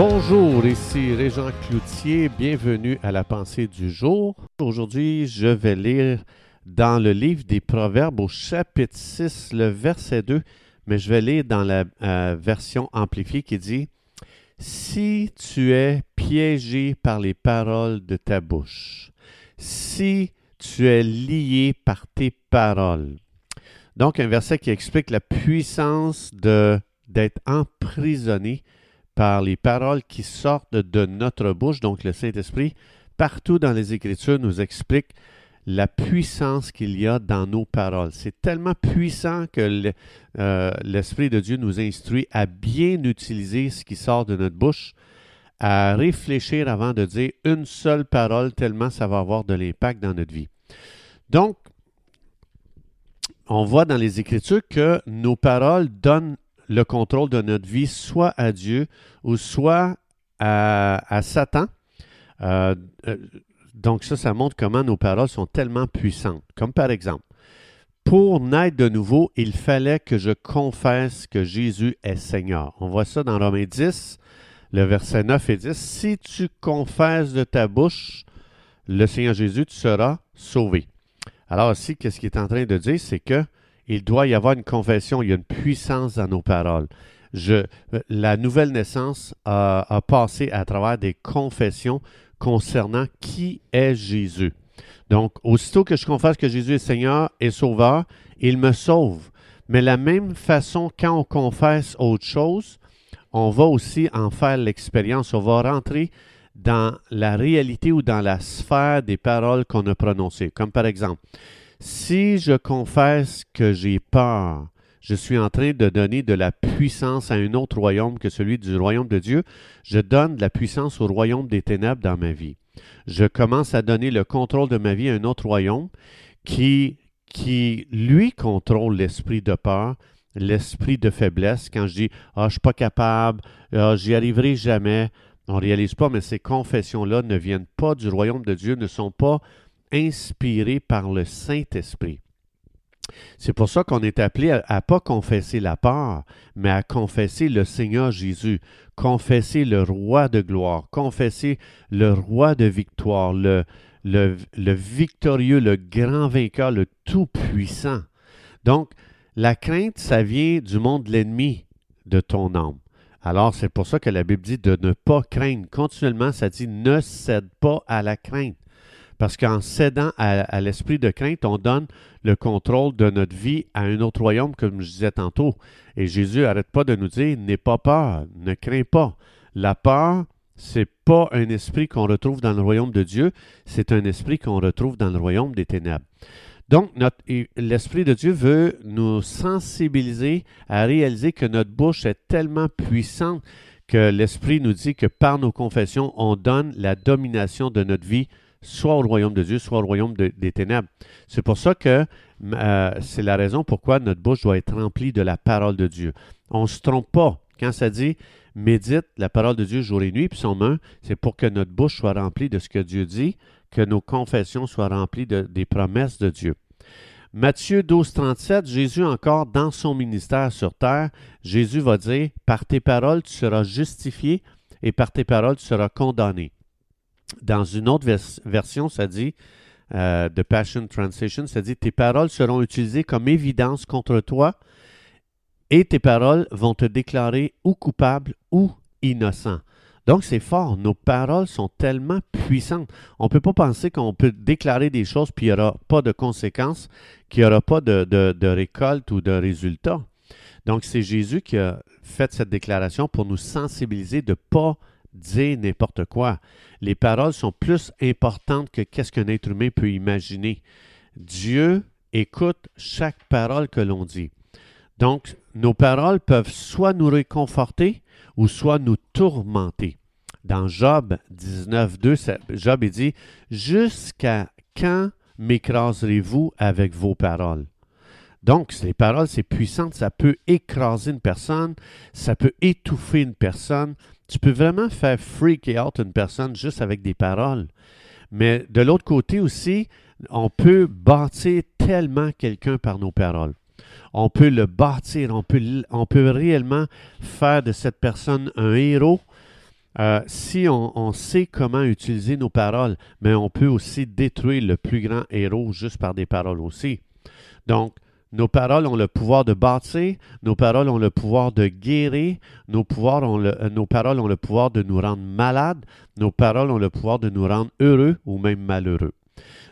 Bonjour, ici Régent Cloutier, bienvenue à la pensée du jour. Aujourd'hui, je vais lire dans le livre des Proverbes au chapitre 6, le verset 2, mais je vais lire dans la euh, version amplifiée qui dit Si tu es piégé par les paroles de ta bouche, si tu es lié par tes paroles. Donc, un verset qui explique la puissance de d'être emprisonné par les paroles qui sortent de notre bouche, donc le Saint-Esprit, partout dans les Écritures nous explique la puissance qu'il y a dans nos paroles. C'est tellement puissant que euh, l'Esprit de Dieu nous instruit à bien utiliser ce qui sort de notre bouche, à réfléchir avant de dire une seule parole, tellement ça va avoir de l'impact dans notre vie. Donc, on voit dans les Écritures que nos paroles donnent le contrôle de notre vie soit à Dieu ou soit à, Satan. Euh, euh, donc ça, ça montre comment nos paroles sont tellement puissantes. Comme par exemple, pour naître de nouveau, il fallait que je confesse que Jésus est Seigneur. On voit ça dans Romains 10, le verset 9 et 10. Si tu confesses de ta bouche le Seigneur Jésus, tu seras sauvé. Alors ici, qu'est-ce qu'il est en train de dire, c'est que il doit y avoir une confession, il y a une puissance dans nos paroles. Je, la nouvelle naissance a, passé à travers des confessions concernant qui est Jésus. Donc, aussitôt que je confesse que Jésus est Seigneur et Sauveur, il me sauve. Mais la même façon, quand on confesse autre chose, on va aussi en faire l'expérience. On va rentrer dans la réalité ou dans la sphère des paroles qu'on a prononcées. Comme par exemple, si je confesse que j'ai peur, je suis en train de donner de la puissance à un autre royaume que celui du royaume de Dieu. Je donne de la puissance au royaume des ténèbres dans ma vie. Je commence à donner le contrôle de ma vie à un autre royaume qui, qui lui, contrôle l'esprit de peur, l'esprit de faiblesse. Quand je dis Ah, je suis pas capable, ah, j'y arriverai jamais, on ne réalise pas, mais ces confessions-là ne viennent pas du royaume de Dieu, ne sont pas inspiré par le Saint-Esprit. C'est pour ça qu'on est appelé à, ne pas confesser la peur, mais à confesser le Seigneur Jésus, confesser le roi de gloire, confesser le roi de victoire, le, le, le victorieux, le grand vainqueur, le tout-puissant. Donc, la crainte, ça vient du monde de l'ennemi de ton âme. Alors, c'est pour ça que la Bible dit de ne pas craindre. Continuellement, ça dit ne cède pas à la crainte. Parce qu'en cédant à, l'esprit de crainte, on donne le contrôle de notre vie à un autre royaume, comme je disais tantôt. Et Jésus n'arrête pas de nous dire, n'aie pas peur, ne crains pas. La peur, c'est pas un esprit qu'on retrouve dans le royaume de Dieu, c'est un esprit qu'on retrouve dans le royaume des ténèbres. Donc, l'Esprit de Dieu veut nous sensibiliser à réaliser que notre bouche est tellement puissante que l'Esprit nous dit que par nos confessions, on donne la domination de notre vie soit au royaume de Dieu, soit au royaume des ténèbres. C'est pour ça que euh, c'est la raison pourquoi notre bouche doit être remplie de la parole de Dieu. On ne se trompe pas. Quand ça dit médite la parole de Dieu jour et nuit, puis son main, c'est pour que notre bouche soit remplie de ce que Dieu dit, que nos confessions soient remplies des promesses de Dieu. Matthieu 12, 37, Jésus encore dans son ministère sur terre, Jésus va dire, par tes paroles tu seras justifié et par tes paroles tu seras condamné. Dans une autre version, ça dit, euh, de Passion Translation, ça dit Tes paroles seront utilisées comme évidence contre toi et tes paroles vont te déclarer ou coupable ou innocent. Donc, c'est fort. Nos paroles sont tellement puissantes. On ne peut pas penser qu'on peut déclarer des choses puis il n'y aura pas de conséquences, qu'il n'y aura pas de, de, récolte ou de résultat. Donc, c'est Jésus qui a fait cette déclaration pour nous sensibiliser de ne pas dire n'importe quoi. Les paroles sont plus importantes que qu'est-ce qu'un être humain peut imaginer. Dieu écoute chaque parole que l'on dit. Donc, nos paroles peuvent soit nous réconforter ou soit nous tourmenter. Dans Job 19.2, Job dit Jusqu'à quand m'écraserez-vous avec vos paroles? Donc, les paroles, c'est puissant, ça peut écraser une personne, ça peut étouffer une personne, tu peux vraiment faire freak out une personne juste avec des paroles. Mais de l'autre côté aussi, on peut bâtir tellement quelqu'un par nos paroles. On peut le bâtir, on peut, réellement faire de cette personne un héros, euh, si on, sait comment utiliser nos paroles, mais on peut aussi détruire le plus grand héros juste par des paroles aussi. Donc, nos paroles ont le pouvoir de bâtir, nos paroles ont le pouvoir de guérir, nos, euh, nos paroles ont le pouvoir de nous rendre malades, nos paroles ont le pouvoir de nous rendre heureux ou même malheureux.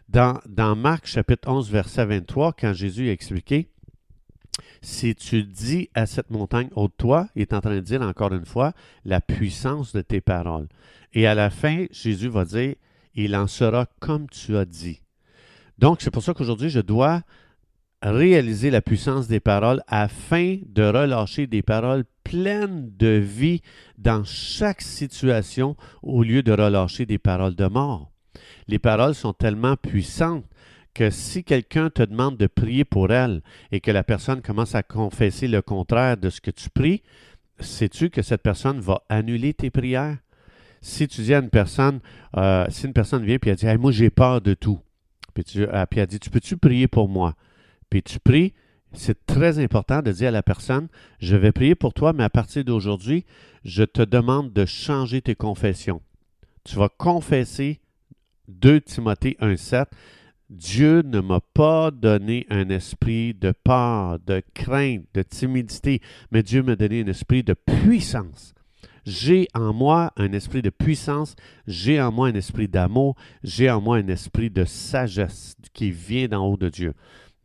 Dans, dans Marc chapitre 11, verset 23, quand Jésus a expliqué, si tu dis à cette montagne ôte-toi, il est en train de dire encore une fois la puissance de tes paroles. Et à la fin, Jésus va dire il en sera comme tu as dit. Donc, c'est pour ça qu'aujourd'hui, je dois réaliser la puissance des paroles afin de relâcher des paroles pleines de vie dans chaque situation au lieu de relâcher des paroles de mort. Les paroles sont tellement puissantes que si quelqu'un te demande de prier pour elle et que la personne commence à confesser le contraire de ce que tu pries, sais-tu que cette personne va annuler tes prières? Si tu dis à une personne, euh, si une personne vient et elle dit Moi j'ai peur de tout, puis, tu, euh, puis elle dit Tu peux-tu prier pour moi? Puis tu pries, c'est très important de dire à la personne Je vais prier pour toi, mais à partir d'aujourd'hui, je te demande de changer tes confessions. Tu vas confesser 2 Timothée 1,7 Dieu ne m'a pas donné un esprit de peur, de crainte, de timidité, mais Dieu m'a donné un esprit de puissance. J'ai en moi un esprit de puissance, j'ai en moi un esprit d'amour, j'ai en moi un esprit de sagesse qui vient d'en haut de Dieu.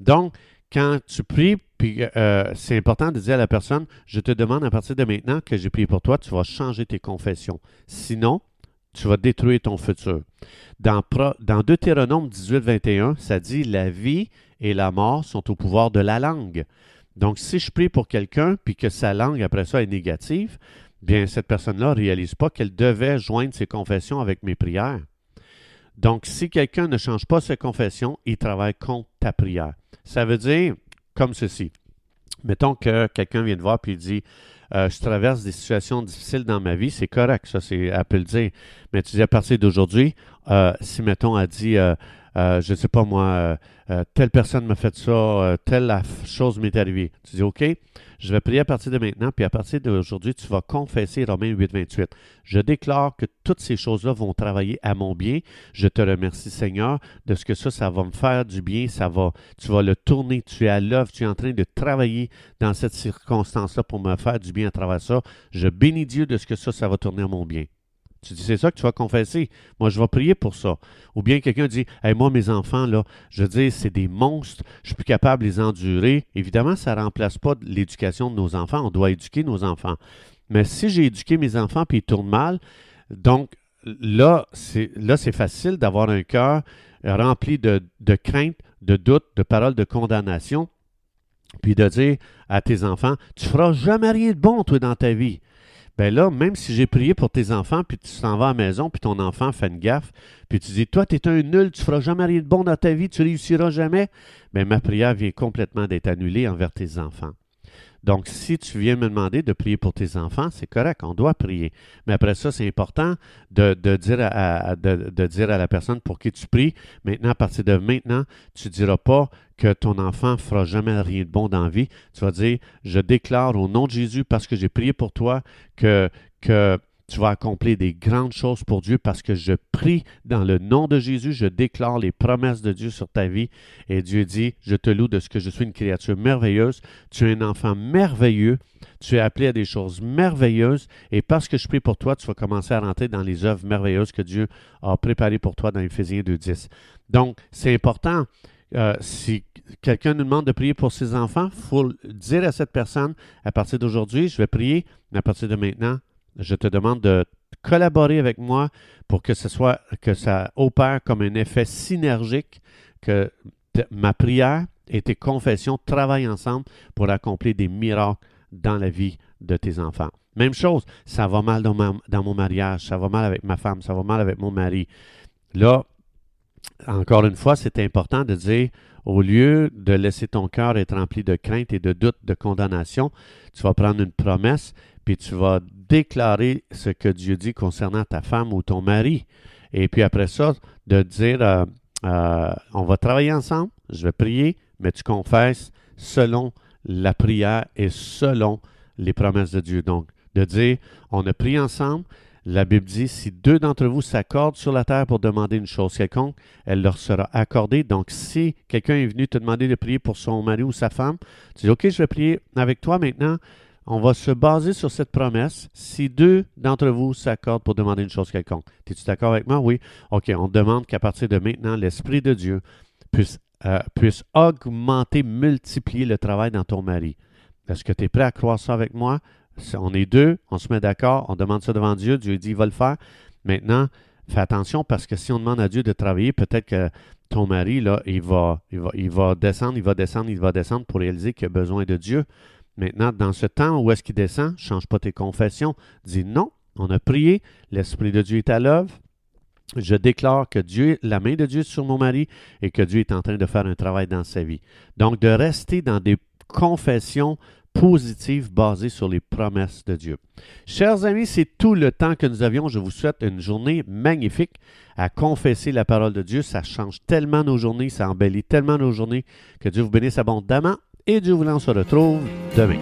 Donc, quand tu pries, puis euh, c'est important de dire à la personne, je te demande à partir de maintenant que j'ai prié pour toi, tu vas changer tes confessions. Sinon, tu vas détruire ton futur. Dans, dans Deutéronome 18, 21, ça dit La vie et la mort sont au pouvoir de la langue. Donc, si je prie pour quelqu'un, puis que sa langue après ça est négative, bien, cette personne-là ne réalise pas qu'elle devait joindre ses confessions avec mes prières. Donc, si quelqu'un ne change pas ses confessions, il travaille contre ta prière. Ça veut dire comme ceci. Mettons que quelqu'un vient te voir et dit euh, je traverse des situations difficiles dans ma vie, c'est correct, ça, c'est, elle peut le dire. Mais tu dis à partir d'aujourd'hui, euh, si, mettons, elle dit, euh, je ne sais pas moi, telle personne m'a fait ça, telle chose m'est arrivée. Tu dis, OK, je vais prier à partir de maintenant, puis à partir d'aujourd'hui, tu vas confesser Romains 8, 28. Je déclare que toutes ces choses-là vont travailler à mon bien. Je te remercie, Seigneur, de ce que ça, ça va me faire du bien, ça va, tu vas le tourner, tu es à l'œuvre, tu es en train de travailler dans cette circonstance-là pour me faire du bien à travers ça. Je bénis Dieu de ce que ça, ça va tourner à mon bien. Tu dis, c'est ça que tu vas confesser. Moi, je vais prier pour ça. Ou bien quelqu'un dit, hey, moi, mes enfants, là, je veux dire, c'est des monstres, je suis plus capable de les endurer. Évidemment, ça ne remplace pas l'éducation de nos enfants. On doit éduquer nos enfants. Mais si j'ai éduqué mes enfants puis ils tournent mal, donc là, c'est, là, c'est facile d'avoir un cœur rempli de, de crainte, de doute, de paroles de condamnation, puis de dire à tes enfants, tu feras jamais rien de bon, toi, dans ta vie ben là, même si j'ai prié pour tes enfants, puis tu s'en vas à la maison, puis ton enfant fait une gaffe, puis tu dis, toi, tu un nul, tu feras jamais rien de bon dans ta vie, tu réussiras jamais, ben ma prière vient complètement d'être annulée envers tes enfants. Donc, si tu viens me demander de prier pour tes enfants, c'est correct, on doit prier. Mais après ça, c'est important de, dire à, la personne pour qui tu pries, maintenant, à partir de maintenant, tu ne diras pas que ton enfant fera jamais rien de bon dans la vie. Tu vas dire, je déclare au nom de Jésus, parce que j'ai prié pour toi, que tu vas accomplir des grandes choses pour Dieu parce que je prie dans le nom de Jésus, je déclare les promesses de Dieu sur ta vie. Et Dieu dit, je te loue de ce que je suis une créature merveilleuse, tu es un enfant merveilleux, tu es appelé à des choses merveilleuses, et parce que je prie pour toi, tu vas commencer à rentrer dans les œuvres merveilleuses que Dieu a préparées pour toi dans Éphésiens 2.10. Donc, c'est important. Euh, si quelqu'un nous demande de prier pour ses enfants, il faut dire à cette personne, à partir d'aujourd'hui, je vais prier, mais à partir de maintenant, je te demande de collaborer avec moi pour que ça opère comme un effet synergique, que ma prière et tes confessions travaillent ensemble pour accomplir des miracles dans la vie de tes enfants. Même chose, ça va mal dans, dans mon mariage, ça va mal avec ma femme, ça va mal avec mon mari. Là, encore une fois, c'est important de dire, au lieu de laisser ton cœur être rempli de crainte et de doute, de condamnation, tu vas prendre une promesse, puis tu vas déclarer ce que Dieu dit concernant ta femme ou ton mari. Et puis après ça, de dire, euh, euh, on va travailler ensemble, je vais prier, mais tu confesses selon la prière et selon les promesses de Dieu. Donc, de dire, on a prié ensemble, La Bible dit, si deux d'entre vous s'accordent sur la terre pour demander une chose quelconque, elle leur sera accordée. Donc, si quelqu'un est venu te demander de prier pour son mari ou sa femme, tu dis, OK, je vais prier avec toi maintenant. On va se baser sur cette promesse. Si deux d'entre vous s'accordent pour demander une chose quelconque, es-tu d'accord avec moi? Oui. OK, on demande qu'à partir de maintenant, l'Esprit de Dieu puisse, euh, puisse augmenter, multiplier le travail dans ton mari. Est-ce que tu es prêt à croire ça avec moi? On est deux, on se met d'accord, on demande ça devant Dieu, Dieu dit il va le faire. Maintenant, fais attention parce que si on demande à Dieu de travailler, peut-être que ton mari, là, il va, il va, il va descendre, il va descendre, il va descendre pour réaliser qu'il a besoin de Dieu. Maintenant, dans ce temps où est-ce qu'il descend, change pas tes confessions. Dis non, on a prié, l'Esprit de Dieu est à l'œuvre. Je déclare que Dieu, la main de Dieu est sur mon mari et que Dieu est en train de faire un travail dans sa vie. Donc, de rester dans des confessions positive basée sur les promesses de Dieu. Chers amis, c'est tout le temps que nous avions. Je vous souhaite une journée magnifique à confesser la parole de Dieu. Ça change tellement nos journées, ça embellit tellement nos journées. Que Dieu vous bénisse abondamment et Dieu voulant, on se retrouve demain.